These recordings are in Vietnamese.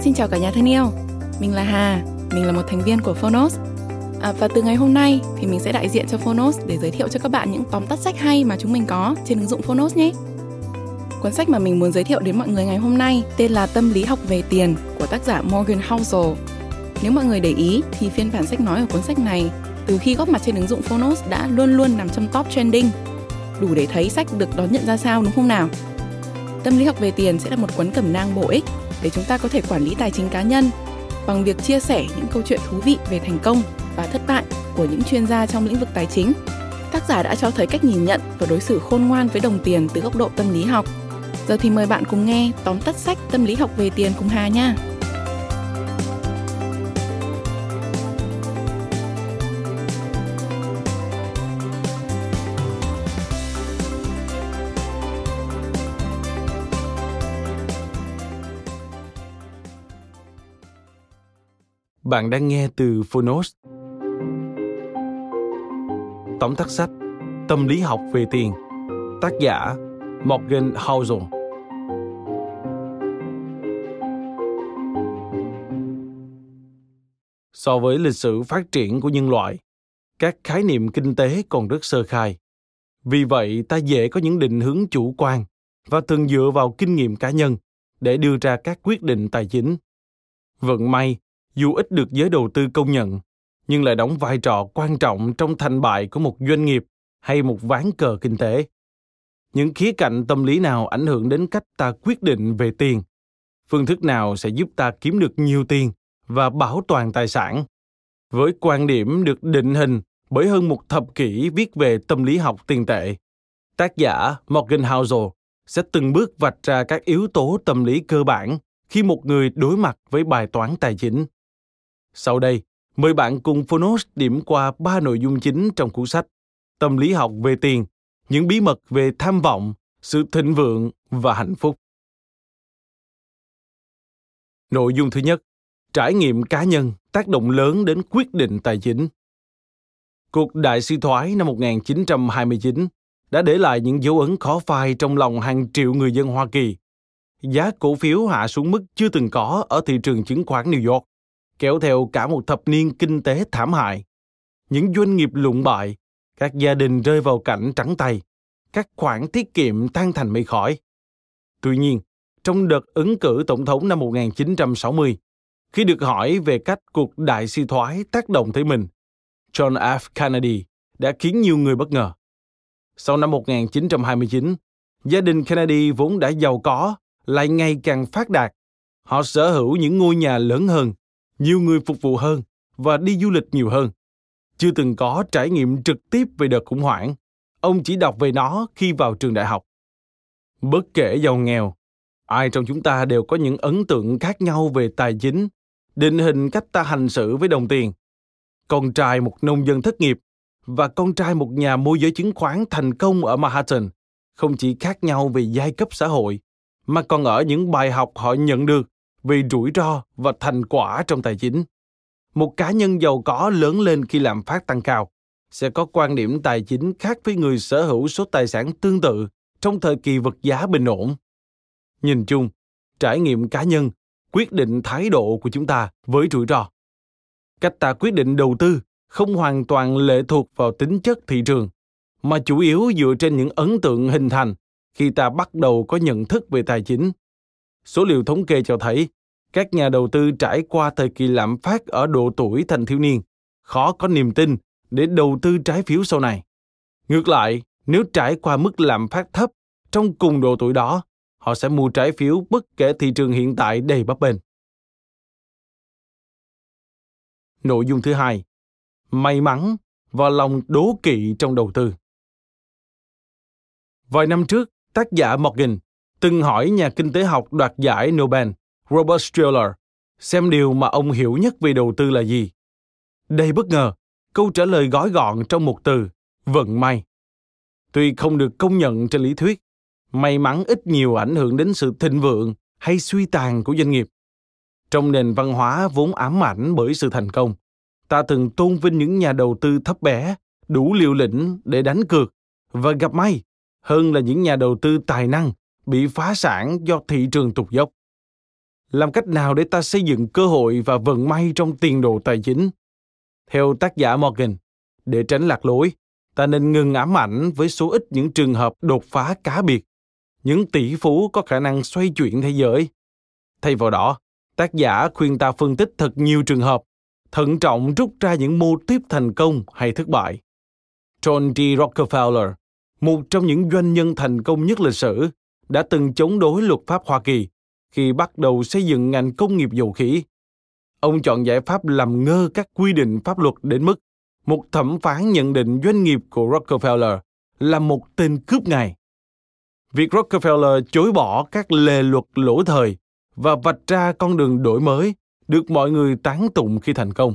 Xin chào cả nhà thân yêu, mình là Hà, mình là một thành viên của Phonos. À, và từ ngày hôm nay thì mình sẽ đại diện cho Phonos để giới thiệu cho các bạn những tóm tắt sách hay mà chúng mình có trên ứng dụng Phonos nhé. Cuốn sách mà mình muốn giới thiệu đến mọi người ngày hôm nay tên là Tâm lý học về tiền của tác giả Morgan Housel. Nếu mọi người để ý thì phiên bản sách nói ở cuốn sách này từ khi góp mặt trên ứng dụng Phonos đã luôn luôn nằm trong top trending. Đủ để thấy sách được đón nhận ra sao đúng không nào? Tâm lý học về tiền sẽ là một cuốn cẩm nang bổ ích để chúng ta có thể quản lý tài chính cá nhân bằng việc chia sẻ những câu chuyện thú vị về thành công và thất bại của những chuyên gia trong lĩnh vực tài chính. Tác giả đã cho thấy cách nhìn nhận và đối xử khôn ngoan với đồng tiền từ góc độ tâm lý học. Giờ thì mời bạn cùng nghe tóm tắt sách Tâm lý học về tiền cùng Hà nha. Bạn đang nghe từ Phonos. Tóm tắt sách Tâm lý học về tiền Tác giả Morgan Housel So với lịch sử phát triển của nhân loại, các khái niệm kinh tế còn rất sơ khai. Vì vậy, ta dễ có những định hướng chủ quan và thường dựa vào kinh nghiệm cá nhân để đưa ra các quyết định tài chính. Vận may dù ít được giới đầu tư công nhận, nhưng lại đóng vai trò quan trọng trong thành bại của một doanh nghiệp hay một ván cờ kinh tế. Những khía cạnh tâm lý nào ảnh hưởng đến cách ta quyết định về tiền? Phương thức nào sẽ giúp ta kiếm được nhiều tiền và bảo toàn tài sản? Với quan điểm được định hình bởi hơn một thập kỷ viết về tâm lý học tiền tệ, tác giả morgan housel sẽ từng bước vạch ra các yếu tố tâm lý cơ bản khi một người đối mặt với bài toán tài chính sau đây, mời bạn cùng Phonos điểm qua ba nội dung chính trong cuốn sách Tâm lý học về tiền, những bí mật về tham vọng, sự thịnh vượng và hạnh phúc. Nội dung thứ nhất, trải nghiệm cá nhân tác động lớn đến quyết định tài chính. Cuộc đại suy thoái năm 1929 đã để lại những dấu ấn khó phai trong lòng hàng triệu người dân Hoa Kỳ. Giá cổ phiếu hạ xuống mức chưa từng có ở thị trường chứng khoán New York kéo theo cả một thập niên kinh tế thảm hại. Những doanh nghiệp lụng bại, các gia đình rơi vào cảnh trắng tay, các khoản tiết kiệm tan thành mây khói. Tuy nhiên, trong đợt ứng cử tổng thống năm 1960, khi được hỏi về cách cuộc đại suy thoái tác động tới mình, John F. Kennedy đã khiến nhiều người bất ngờ. Sau năm 1929, gia đình Kennedy vốn đã giàu có lại ngày càng phát đạt. Họ sở hữu những ngôi nhà lớn hơn, nhiều người phục vụ hơn và đi du lịch nhiều hơn. Chưa từng có trải nghiệm trực tiếp về đợt khủng hoảng, ông chỉ đọc về nó khi vào trường đại học. Bất kể giàu nghèo, ai trong chúng ta đều có những ấn tượng khác nhau về tài chính, định hình cách ta hành xử với đồng tiền. Con trai một nông dân thất nghiệp và con trai một nhà môi giới chứng khoán thành công ở Manhattan không chỉ khác nhau về giai cấp xã hội, mà còn ở những bài học họ nhận được vì rủi ro và thành quả trong tài chính. Một cá nhân giàu có lớn lên khi lạm phát tăng cao sẽ có quan điểm tài chính khác với người sở hữu số tài sản tương tự trong thời kỳ vật giá bình ổn. Nhìn chung, trải nghiệm cá nhân quyết định thái độ của chúng ta với rủi ro. Cách ta quyết định đầu tư không hoàn toàn lệ thuộc vào tính chất thị trường, mà chủ yếu dựa trên những ấn tượng hình thành khi ta bắt đầu có nhận thức về tài chính Số liệu thống kê cho thấy, các nhà đầu tư trải qua thời kỳ lạm phát ở độ tuổi thành thiếu niên, khó có niềm tin để đầu tư trái phiếu sau này. Ngược lại, nếu trải qua mức lạm phát thấp trong cùng độ tuổi đó, họ sẽ mua trái phiếu bất kể thị trường hiện tại đầy bấp bênh. Nội dung thứ hai, may mắn và lòng đố kỵ trong đầu tư. Vài năm trước, tác giả Morgan từng hỏi nhà kinh tế học đoạt giải Nobel Robert Shiller xem điều mà ông hiểu nhất về đầu tư là gì. Đầy bất ngờ, câu trả lời gói gọn trong một từ, vận may. Tuy không được công nhận trên lý thuyết, may mắn ít nhiều ảnh hưởng đến sự thịnh vượng hay suy tàn của doanh nghiệp. Trong nền văn hóa vốn ám ảnh bởi sự thành công, ta thường tôn vinh những nhà đầu tư thấp bé, đủ liều lĩnh để đánh cược và gặp may hơn là những nhà đầu tư tài năng bị phá sản do thị trường tụt dốc. làm cách nào để ta xây dựng cơ hội và vận may trong tiền đồ tài chính? Theo tác giả morgan, để tránh lạc lối, ta nên ngừng ám ảnh với số ít những trường hợp đột phá cá biệt. Những tỷ phú có khả năng xoay chuyển thế giới. Thay vào đó, tác giả khuyên ta phân tích thật nhiều trường hợp, thận trọng rút ra những mô tiếp thành công hay thất bại. John d rockefeller, một trong những doanh nhân thành công nhất lịch sử đã từng chống đối luật pháp hoa kỳ khi bắt đầu xây dựng ngành công nghiệp dầu khí ông chọn giải pháp làm ngơ các quy định pháp luật đến mức một thẩm phán nhận định doanh nghiệp của Rockefeller là một tên cướp ngài. Việc Rockefeller chối bỏ các lề luật lỗ thời và vạch ra con đường đổi mới được mọi người tán tụng khi thành công.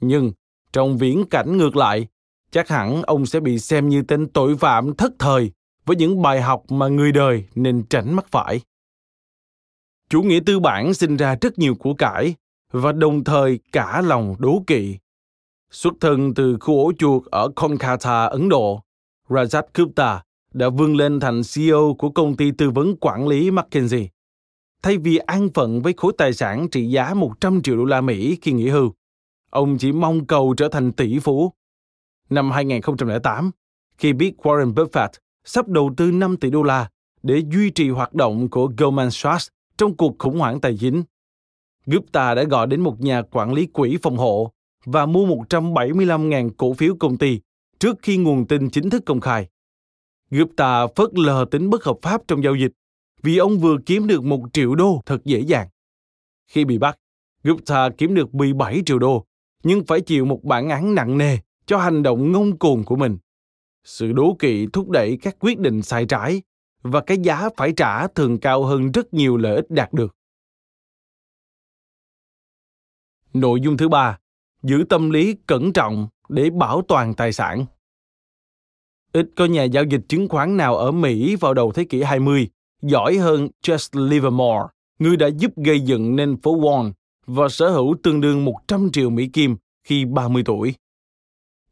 Nhưng trong viễn cảnh ngược lại, chắc hẳn ông sẽ bị xem như tên tội phạm thất thời với những bài học mà người đời nên tránh mắc phải. Chủ nghĩa tư bản sinh ra rất nhiều của cải và đồng thời cả lòng đố kỵ. Xuất thân từ khu ổ chuột ở Kolkata, Ấn Độ, Rajat Gupta đã vươn lên thành CEO của công ty tư vấn quản lý McKinsey. Thay vì an phận với khối tài sản trị giá 100 triệu đô la Mỹ khi nghỉ hưu, ông chỉ mong cầu trở thành tỷ phú. Năm 2008, khi biết Warren Buffett sắp đầu tư 5 tỷ đô la để duy trì hoạt động của Goldman Sachs trong cuộc khủng hoảng tài chính, Gupta đã gọi đến một nhà quản lý quỹ phòng hộ và mua 175.000 cổ phiếu công ty trước khi nguồn tin chính thức công khai. Gupta phớt lờ tính bất hợp pháp trong giao dịch vì ông vừa kiếm được một triệu đô thật dễ dàng. Khi bị bắt, Gupta kiếm được 17 triệu đô, nhưng phải chịu một bản án nặng nề cho hành động ngông cuồng của mình. Sự đố kỵ thúc đẩy các quyết định sai trái và cái giá phải trả thường cao hơn rất nhiều lợi ích đạt được. Nội dung thứ ba, giữ tâm lý cẩn trọng để bảo toàn tài sản. Ít có nhà giao dịch chứng khoán nào ở Mỹ vào đầu thế kỷ 20 giỏi hơn Just Livermore, người đã giúp gây dựng nên phố Wall và sở hữu tương đương 100 triệu Mỹ Kim khi 30 tuổi.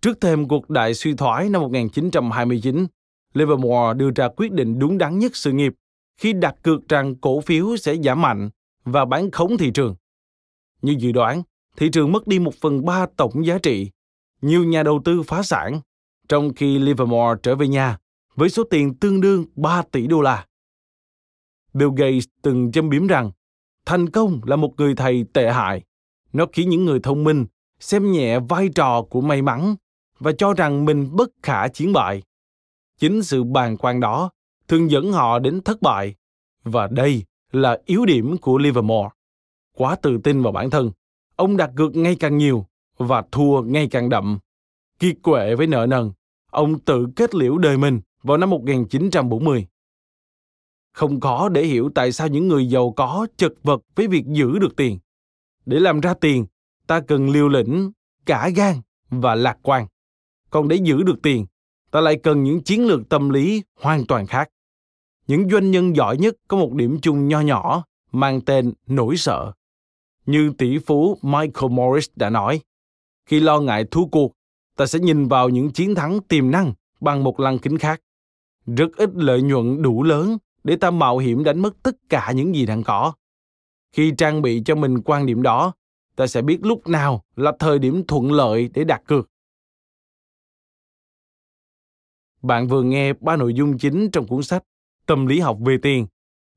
Trước thêm cuộc đại suy thoái năm 1929, Livermore đưa ra quyết định đúng đắn nhất sự nghiệp khi đặt cược rằng cổ phiếu sẽ giảm mạnh và bán khống thị trường. Như dự đoán, thị trường mất đi một phần ba tổng giá trị. Nhiều nhà đầu tư phá sản, trong khi Livermore trở về nhà với số tiền tương đương 3 tỷ đô la. Bill Gates từng châm biếm rằng thành công là một người thầy tệ hại. Nó khiến những người thông minh xem nhẹ vai trò của may mắn và cho rằng mình bất khả chiến bại. Chính sự bàng quan đó thường dẫn họ đến thất bại. Và đây là yếu điểm của Livermore. Quá tự tin vào bản thân, ông đặt cược ngày càng nhiều và thua ngày càng đậm. Kiệt quệ với nợ nần, ông tự kết liễu đời mình vào năm 1940. Không khó để hiểu tại sao những người giàu có chật vật với việc giữ được tiền. Để làm ra tiền, ta cần liều lĩnh, cả gan và lạc quan. Còn để giữ được tiền, ta lại cần những chiến lược tâm lý hoàn toàn khác. Những doanh nhân giỏi nhất có một điểm chung nho nhỏ mang tên nỗi sợ. Như tỷ phú Michael Morris đã nói, khi lo ngại thua cuộc, ta sẽ nhìn vào những chiến thắng tiềm năng bằng một lăng kính khác. Rất ít lợi nhuận đủ lớn để ta mạo hiểm đánh mất tất cả những gì đang có. Khi trang bị cho mình quan điểm đó, ta sẽ biết lúc nào là thời điểm thuận lợi để đặt cược. Bạn vừa nghe ba nội dung chính trong cuốn sách Tâm lý học về tiền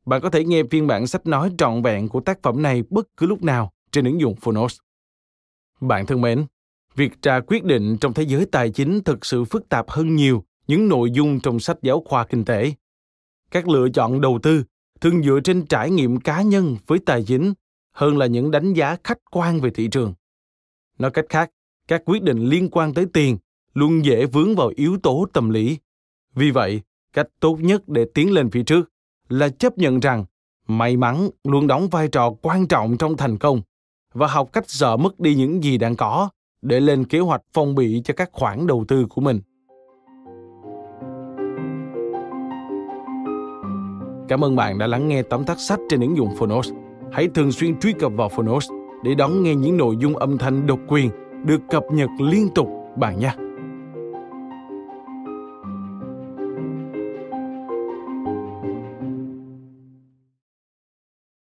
bạn có thể nghe phiên bản sách nói trọn vẹn của tác phẩm này bất cứ lúc nào trên ứng dụng Phonos. Bạn thân mến, việc ra quyết định trong thế giới tài chính thực sự phức tạp hơn nhiều những nội dung trong sách giáo khoa kinh tế. Các lựa chọn đầu tư thường dựa trên trải nghiệm cá nhân với tài chính hơn là những đánh giá khách quan về thị trường. Nói cách khác, các quyết định liên quan tới tiền luôn dễ vướng vào yếu tố tâm lý. Vì vậy, cách tốt nhất để tiến lên phía trước là chấp nhận rằng may mắn luôn đóng vai trò quan trọng trong thành công và học cách sợ mất đi những gì đang có để lên kế hoạch phong bị cho các khoản đầu tư của mình. Cảm ơn bạn đã lắng nghe tóm tắt sách trên ứng dụng Phonos. Hãy thường xuyên truy cập vào Phonos để đón nghe những nội dung âm thanh độc quyền được cập nhật liên tục bạn nhé.